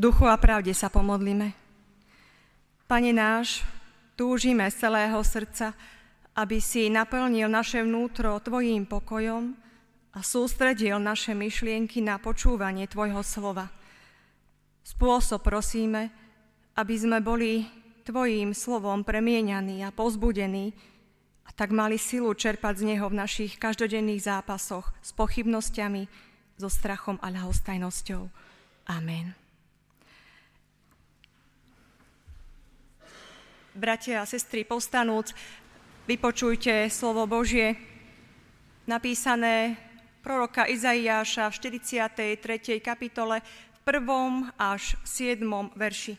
duchu a pravde sa pomodlíme. Pane náš, túžime z celého srdca, aby si naplnil naše vnútro Tvojím pokojom a sústredil naše myšlienky na počúvanie Tvojho slova. Spôsob prosíme, aby sme boli Tvojím slovom premieňaní a pozbudení a tak mali silu čerpať z Neho v našich každodenných zápasoch s pochybnosťami, so strachom a ľahostajnosťou. Amen. Bratia a sestry, povstanúc, vypočujte slovo Božie, napísané proroka Izaiáša v 43. kapitole v prvom až 7. verši.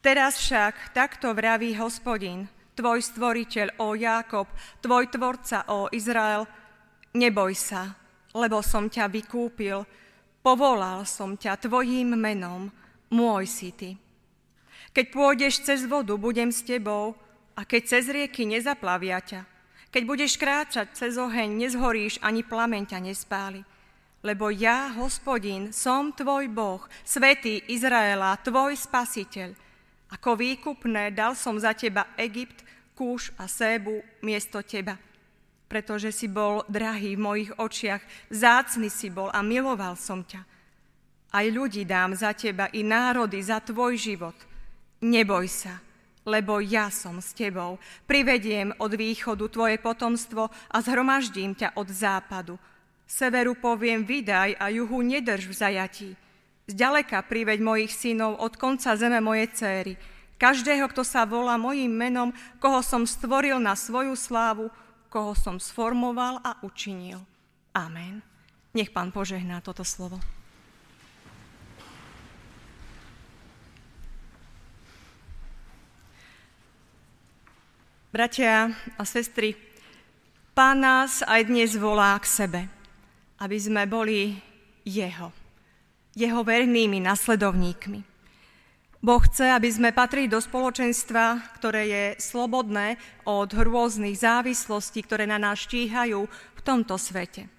Teraz však takto vraví hospodin, tvoj stvoriteľ, o Jákob, tvoj tvorca, o Izrael, neboj sa, lebo som ťa vykúpil, povolal som ťa tvojím menom, môj si ty. Keď pôjdeš cez vodu, budem s tebou a keď cez rieky nezaplavia ťa. Keď budeš kráčať cez oheň, nezhoríš ani plameň ťa nespáli. Lebo ja, hospodin, som tvoj Boh, svetý Izraela, tvoj spasiteľ. Ako výkupné dal som za teba Egypt, Kúš a Sébu miesto teba. Pretože si bol drahý v mojich očiach, zácny si bol a miloval som ťa. Aj ľudí dám za teba i národy za tvoj život – Neboj sa, lebo ja som s tebou. Privediem od východu tvoje potomstvo a zhromaždím ťa od západu. Severu poviem vydaj a juhu nedrž v zajatí. Zďaleka priveď mojich synov od konca zeme moje céry. Každého, kto sa volá mojim menom, koho som stvoril na svoju slávu, koho som sformoval a učinil. Amen. Nech pán požehná toto slovo. Bratia a sestry, Pán nás aj dnes volá k sebe, aby sme boli Jeho, Jeho vernými nasledovníkmi. Boh chce, aby sme patrili do spoločenstva, ktoré je slobodné od rôznych závislostí, ktoré na nás štíhajú v tomto svete.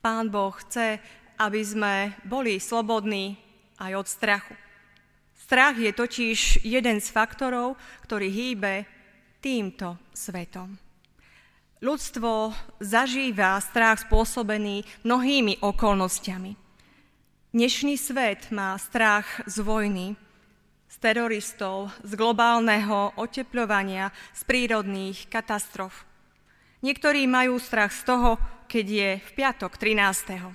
Pán Boh chce, aby sme boli slobodní aj od strachu. Strach je totiž jeden z faktorov, ktorý hýbe týmto svetom. Ľudstvo zažíva strach spôsobený mnohými okolnostiami. Dnešný svet má strach z vojny, z teroristov, z globálneho oteplovania, z prírodných katastrof. Niektorí majú strach z toho, keď je v piatok 13.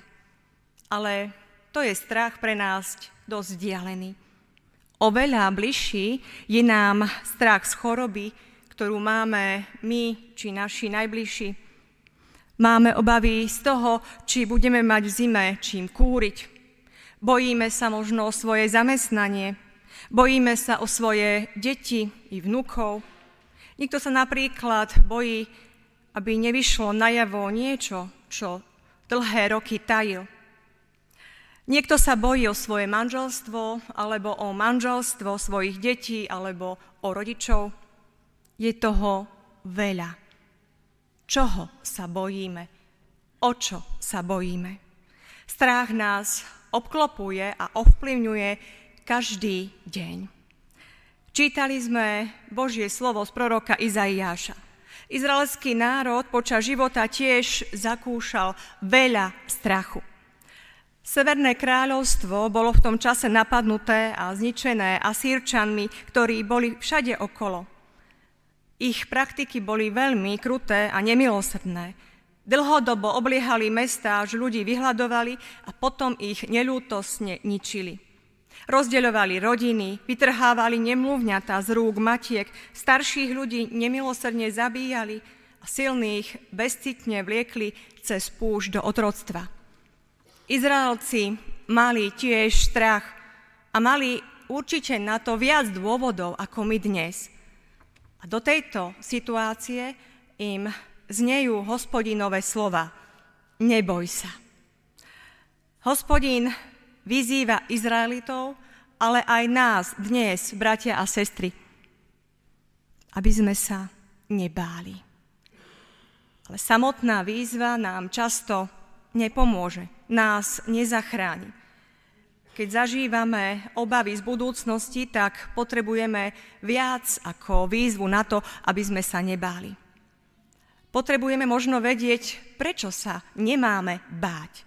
Ale to je strach pre nás dosť vzdialený. Oveľa bližší je nám strach z choroby, ktorú máme my či naši najbližší. Máme obavy z toho, či budeme mať v zime čím kúriť. Bojíme sa možno o svoje zamestnanie, bojíme sa o svoje deti i vnúkov. Niekto sa napríklad bojí, aby nevyšlo najavo niečo, čo dlhé roky tajil. Niekto sa bojí o svoje manželstvo, alebo o manželstvo svojich detí, alebo o rodičov. Je toho veľa. Čoho sa bojíme? O čo sa bojíme? Strach nás obklopuje a ovplyvňuje každý deň. Čítali sme Božie slovo z proroka Izaiáša. Izraelský národ počas života tiež zakúšal veľa strachu. Severné kráľovstvo bolo v tom čase napadnuté a zničené asírčanmi, ktorí boli všade okolo. Ich praktiky boli veľmi kruté a nemilosrdné. Dlhodobo obliehali mesta, až ľudí vyhľadovali a potom ich nelútosne ničili. Rozdeľovali rodiny, vytrhávali nemluvňatá z rúk matiek, starších ľudí nemilosrdne zabíjali a silných bezcitne vliekli cez púšť do otroctva. Izraelci mali tiež strach a mali určite na to viac dôvodov ako my dnes – do tejto situácie im znejú hospodinové slova. Neboj sa. Hospodin vyzýva Izraelitov, ale aj nás dnes, bratia a sestry, aby sme sa nebáli. Ale samotná výzva nám často nepomôže, nás nezachráni. Keď zažívame obavy z budúcnosti, tak potrebujeme viac ako výzvu na to, aby sme sa nebáli. Potrebujeme možno vedieť, prečo sa nemáme báť.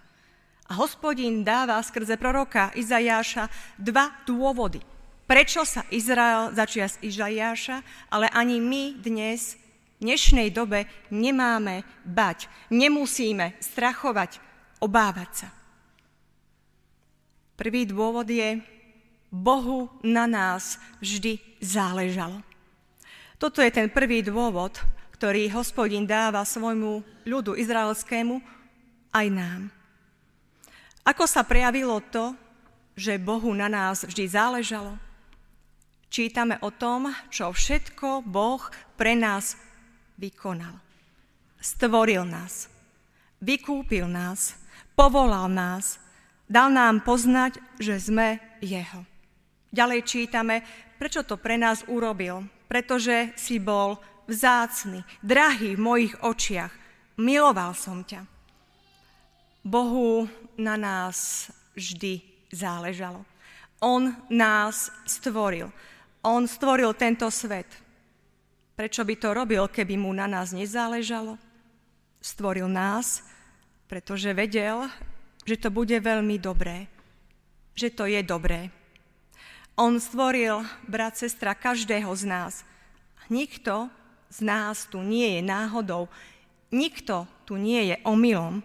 A hospodin dáva skrze proroka Izajáša dva dôvody. Prečo sa Izrael začia z Izajáša, ale ani my dnes, v dnešnej dobe, nemáme bať. Nemusíme strachovať, obávať sa. Prvý dôvod je, Bohu na nás vždy záležalo. Toto je ten prvý dôvod, ktorý hospodin dáva svojmu ľudu izraelskému aj nám. Ako sa prejavilo to, že Bohu na nás vždy záležalo? Čítame o tom, čo všetko Boh pre nás vykonal. Stvoril nás, vykúpil nás, povolal nás, Dal nám poznať, že sme Jeho. Ďalej čítame, prečo to pre nás urobil. Pretože si bol vzácny, drahý v mojich očiach. Miloval som ťa. Bohu na nás vždy záležalo. On nás stvoril. On stvoril tento svet. Prečo by to robil, keby mu na nás nezáležalo? Stvoril nás, pretože vedel, že to bude veľmi dobré, že to je dobré. On stvoril, brat, sestra, každého z nás. Nikto z nás tu nie je náhodou, nikto tu nie je omylom.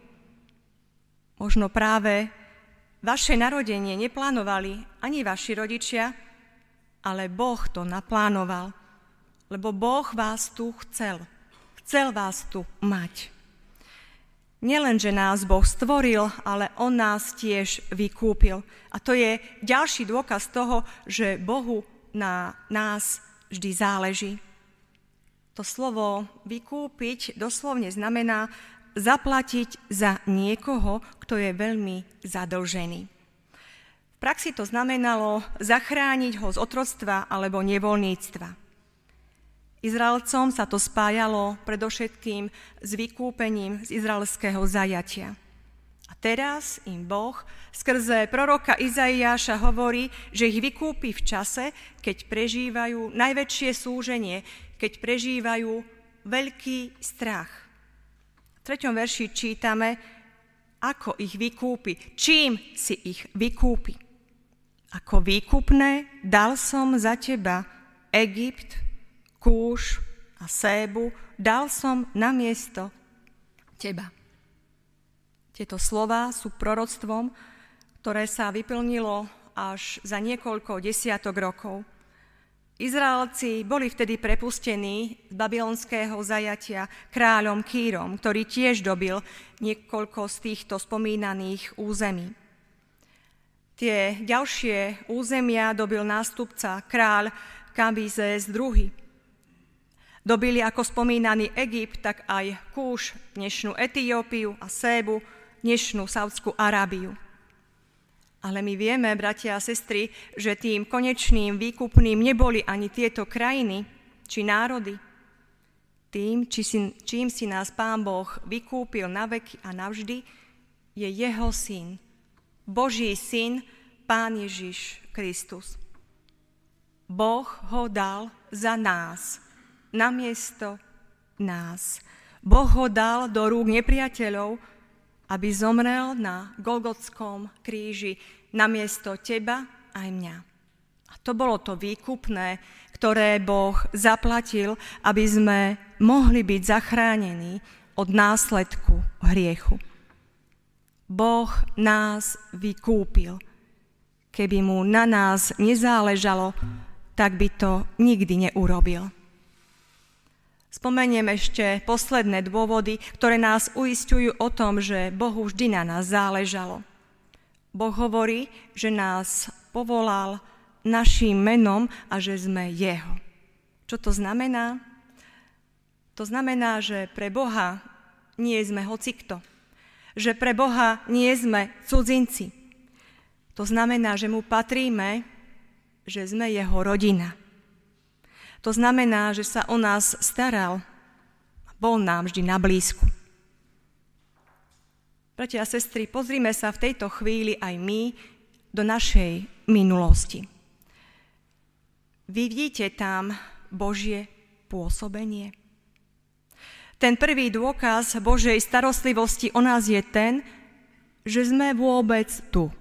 Možno práve vaše narodenie neplánovali ani vaši rodičia, ale Boh to naplánoval, lebo Boh vás tu chcel. Chcel vás tu mať. Nielen, že nás Boh stvoril, ale On nás tiež vykúpil. A to je ďalší dôkaz toho, že Bohu na nás vždy záleží. To slovo vykúpiť doslovne znamená zaplatiť za niekoho, kto je veľmi zadlžený. V praxi to znamenalo zachrániť ho z otroctva alebo nevoľníctva. Izraelcom sa to spájalo predovšetkým s vykúpením z izraelského zajatia. A teraz im Boh skrze proroka Izaiáša hovorí, že ich vykúpi v čase, keď prežívajú najväčšie súženie, keď prežívajú veľký strach. V treťom verši čítame, ako ich vykúpi, čím si ich vykúpi. Ako výkupné dal som za teba Egypt, Kúš a Sébu dal som na miesto teba. Tieto slova sú proroctvom, ktoré sa vyplnilo až za niekoľko desiatok rokov. Izraelci boli vtedy prepustení z babylonského zajatia kráľom Kýrom, ktorý tiež dobil niekoľko z týchto spomínaných území. Tie ďalšie územia dobil nástupca kráľ Kabizes II. Dobili ako spomínaný Egypt, tak aj Kúš, dnešnú Etiópiu a Sébu, dnešnú Saudskú Arábiu. Ale my vieme, bratia a sestry, že tým konečným výkupným neboli ani tieto krajiny či národy. Tým, či si, čím si nás Pán Boh vykúpil na veky a navždy, je jeho syn, Boží syn, Pán Ježiš Kristus. Boh ho dal za nás, namiesto nás. Boh ho dal do rúk nepriateľov, aby zomrel na Golgotskom kríži namiesto teba aj mňa. A to bolo to výkupné, ktoré Boh zaplatil, aby sme mohli byť zachránení od následku hriechu. Boh nás vykúpil. Keby mu na nás nezáležalo, tak by to nikdy neurobil. Spomeniem ešte posledné dôvody, ktoré nás uistujú o tom, že Bohu vždy na nás záležalo. Boh hovorí, že nás povolal našim menom a že sme Jeho. Čo to znamená? To znamená, že pre Boha nie sme hocikto. Že pre Boha nie sme cudzinci. To znamená, že mu patríme, že sme jeho rodina. To znamená, že sa o nás staral. Bol nám vždy na blízku. Bratia a sestry, pozrime sa v tejto chvíli aj my do našej minulosti. Vidíte tam Božie pôsobenie? Ten prvý dôkaz Božej starostlivosti o nás je ten, že sme vôbec tu.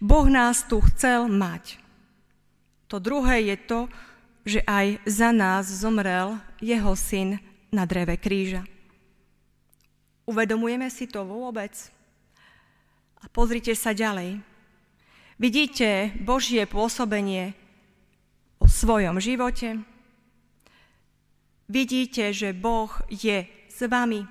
Boh nás tu chcel mať. To druhé je to, že aj za nás zomrel jeho syn na dreve kríža. Uvedomujeme si to vôbec? A pozrite sa ďalej. Vidíte Božie pôsobenie o svojom živote? Vidíte, že Boh je s vami,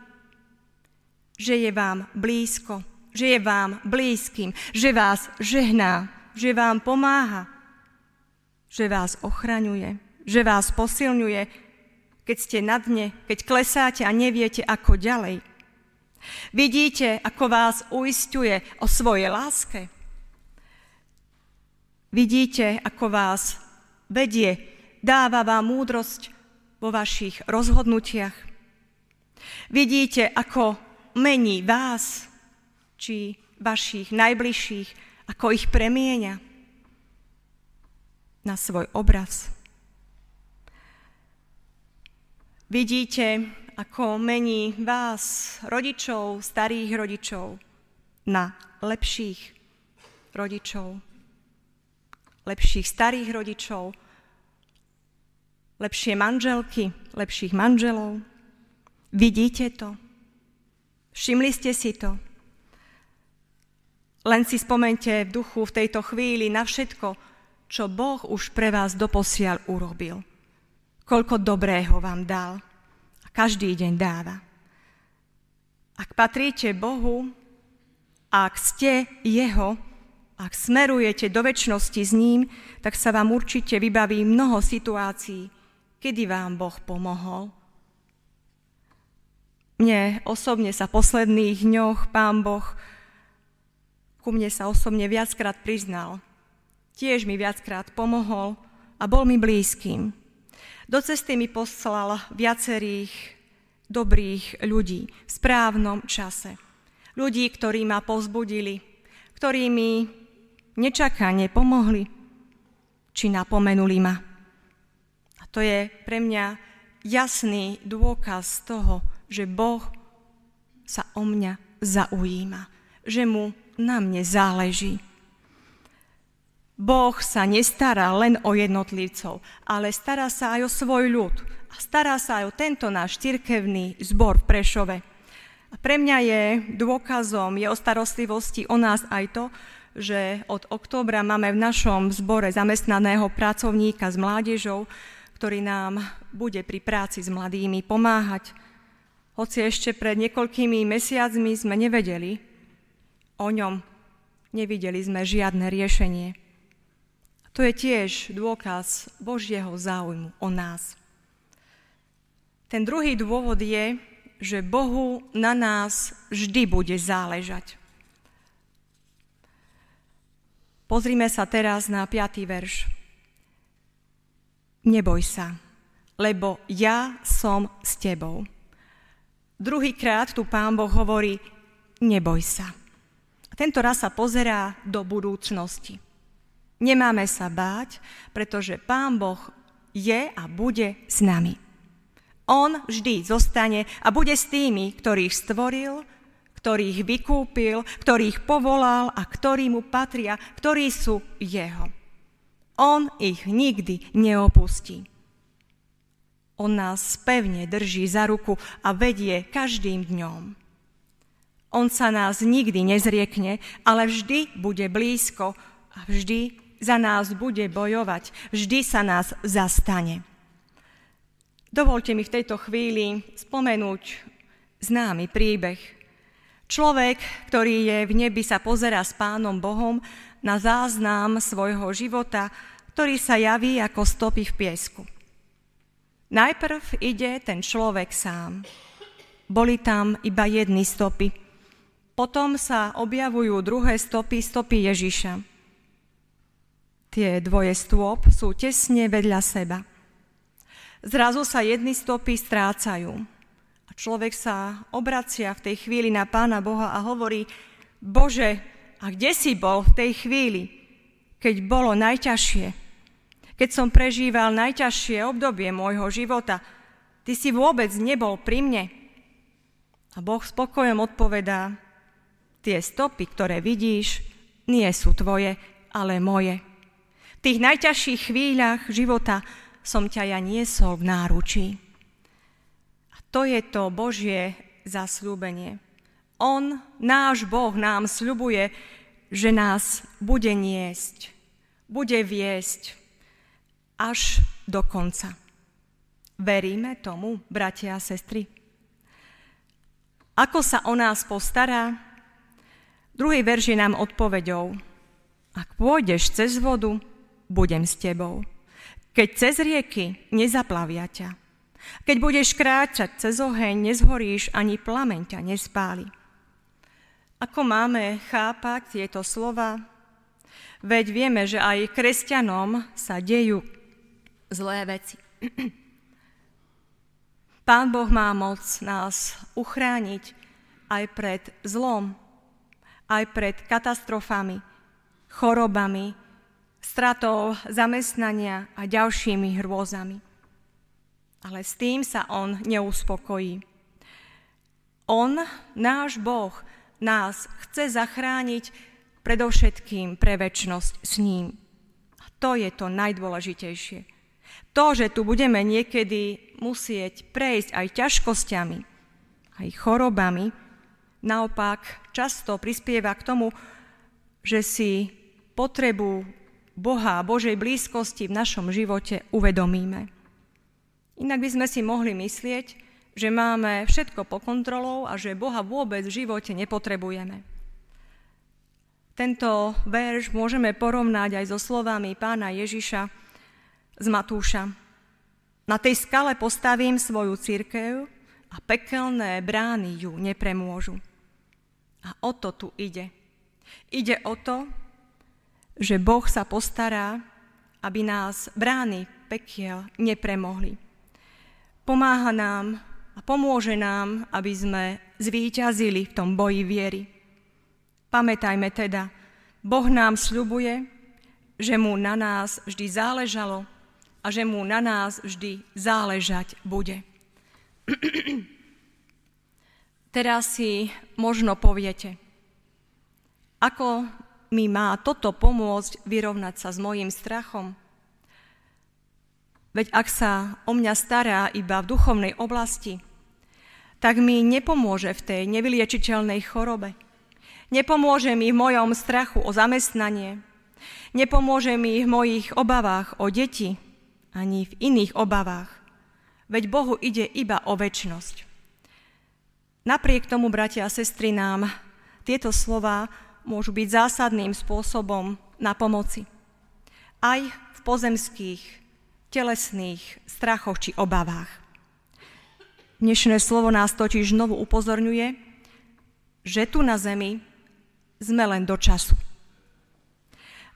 že je vám blízko, že je vám blízkym, že vás žehná, že vám pomáha, že vás ochraňuje, že vás posilňuje, keď ste na dne, keď klesáte a neviete, ako ďalej. Vidíte, ako vás uistuje o svojej láske. Vidíte, ako vás vedie, dáva vám múdrosť vo vašich rozhodnutiach. Vidíte, ako mení vás, či vašich najbližších, ako ich premieňa na svoj obraz. Vidíte, ako mení vás, rodičov, starých rodičov, na lepších rodičov, lepších starých rodičov, lepšie manželky, lepších manželov. Vidíte to? Všimli ste si to? Len si spomente v duchu v tejto chvíli na všetko, čo Boh už pre vás doposiaľ urobil. Koľko dobrého vám dal a každý deň dáva. Ak patríte Bohu, ak ste Jeho, ak smerujete do väčšnosti s ním, tak sa vám určite vybaví mnoho situácií, Kedy vám Boh pomohol? Mne osobne sa posledných dňoch Pán Boh ku mne sa osobne viackrát priznal. Tiež mi viackrát pomohol a bol mi blízkym. Do cesty mi poslal viacerých dobrých ľudí v správnom čase. Ľudí, ktorí ma povzbudili, ktorí mi nečakane pomohli, či napomenuli ma. To je pre mňa jasný dôkaz toho, že Boh sa o mňa zaujíma, že mu na mne záleží. Boh sa nestará len o jednotlivcov, ale stará sa aj o svoj ľud. A stará sa aj o tento náš cirkevný zbor v Prešove. A pre mňa je dôkazom jeho starostlivosti o nás aj to, že od októbra máme v našom zbore zamestnaného pracovníka s mládežou, ktorý nám bude pri práci s mladými pomáhať. Hoci ešte pred niekoľkými mesiacmi sme nevedeli o ňom, nevideli sme žiadne riešenie. To je tiež dôkaz Božieho záujmu o nás. Ten druhý dôvod je, že Bohu na nás vždy bude záležať. Pozrime sa teraz na 5. verš. Neboj sa, lebo ja som s tebou. Druhýkrát tu pán Boh hovorí, neboj sa. Tento raz sa pozerá do budúcnosti. Nemáme sa báť, pretože pán Boh je a bude s nami. On vždy zostane a bude s tými, ktorých stvoril, ktorých vykúpil, ktorých povolal a ktorí mu patria, ktorí sú jeho. On ich nikdy neopustí. On nás pevne drží za ruku a vedie každým dňom. On sa nás nikdy nezriekne, ale vždy bude blízko a vždy za nás bude bojovať, vždy sa nás zastane. Dovolte mi v tejto chvíli spomenúť známy príbeh. Človek, ktorý je v nebi, sa pozera s Pánom Bohom na záznam svojho života, ktorý sa javí ako stopy v piesku. Najprv ide ten človek sám. Boli tam iba jedny stopy. Potom sa objavujú druhé stopy, stopy Ježiša. Tie dvoje stôp sú tesne vedľa seba. Zrazu sa jedny stopy strácajú. A človek sa obracia v tej chvíli na Pána Boha a hovorí, Bože, A kde si bol v tej chvíli, keď bolo najťažšie? Keď som prežíval najťažšie obdobie môjho života, ty si vôbec nebol pri mne. A Boh spokojom odpovedá, tie stopy, ktoré vidíš, nie sú tvoje, ale moje. Tých najťažších chvíľach života som ťa ja niesol v náručí. A to je to Božie zasľúbenie. On, náš Boh, nám sľubuje, že nás bude niesť, bude viesť až do konca. Veríme tomu, bratia a sestry? Ako sa o nás postará? Druhý verš je nám odpoveďou. Ak pôjdeš cez vodu, budem s tebou. Keď cez rieky, nezaplavia ťa. Keď budeš kráčať cez oheň, nezhoríš, ani plameň ťa nespáli. Ako máme chápať tieto slova? Veď vieme, že aj kresťanom sa dejú zlé veci. Pán Boh má moc nás uchrániť aj pred zlom, aj pred katastrofami, chorobami, stratou zamestnania a ďalšími hrôzami. Ale s tým sa on neuspokojí. On, náš Boh, nás chce zachrániť predovšetkým pre väčnosť s ním. A to je to najdôležitejšie. To, že tu budeme niekedy musieť prejsť aj ťažkosťami, aj chorobami, naopak často prispieva k tomu, že si potrebu Boha a Božej blízkosti v našom živote uvedomíme. Inak by sme si mohli myslieť, že máme všetko pod kontrolou a že Boha vôbec v živote nepotrebujeme. Tento verš môžeme porovnať aj so slovami pána Ježiša z Matúša. Na tej skale postavím svoju církev a pekelné brány ju nepremôžu. A o to tu ide. Ide o to, že Boh sa postará, aby nás brány pekiel nepremohli. Pomáha nám a pomôže nám, aby sme zvíťazili v tom boji viery. Pamätajme teda, Boh nám sľubuje, že mu na nás vždy záležalo a že mu na nás vždy záležať bude. Teraz si možno poviete, ako mi má toto pomôcť vyrovnať sa s mojim strachom? Veď ak sa o mňa stará iba v duchovnej oblasti, tak mi nepomôže v tej nevyliečiteľnej chorobe. Nepomôže mi v mojom strachu o zamestnanie. Nepomôže mi v mojich obavách o deti, ani v iných obavách. Veď Bohu ide iba o väčnosť. Napriek tomu, bratia a sestry, nám tieto slova môžu byť zásadným spôsobom na pomoci. Aj v pozemských telesných strachoch či obavách. Dnešné slovo nás totiž znovu upozorňuje, že tu na zemi sme len do času.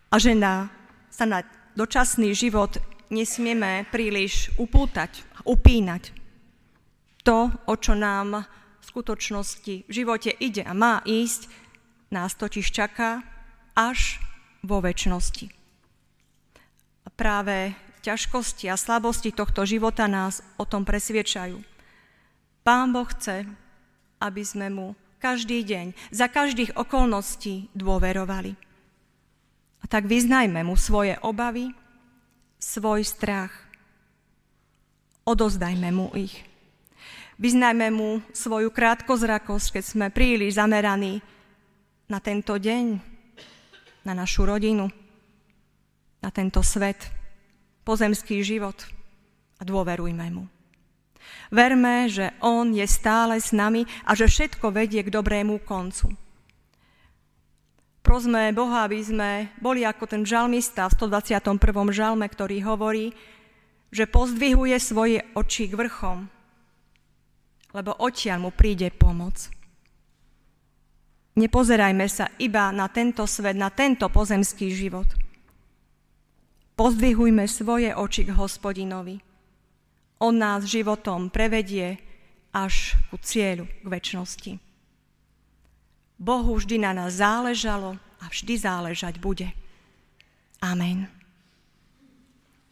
A že na, sa na dočasný život nesmieme príliš upútať, upínať. To, o čo nám v skutočnosti v živote ide a má ísť, nás totiž čaká až vo väčšnosti. Práve ťažkosti a slabosti tohto života nás o tom presviečajú. Pán Boh chce, aby sme mu každý deň, za každých okolností dôverovali. A tak vyznajme mu svoje obavy, svoj strach. Odozdajme mu ich. Vyznajme mu svoju krátkozrakosť, keď sme príliš zameraní na tento deň, na našu rodinu, na tento svet pozemský život a dôverujme mu. Verme, že On je stále s nami a že všetko vedie k dobrému koncu. Prosme Boha, aby sme boli ako ten žalmista v 121. žalme, ktorý hovorí, že pozdvihuje svoje oči k vrchom, lebo odtiaľ mu príde pomoc. Nepozerajme sa iba na tento svet, na tento pozemský život – Pozdvihujme svoje oči k hospodinovi. On nás životom prevedie až ku cieľu, k väčšnosti. Bohu vždy na nás záležalo a vždy záležať bude. Amen.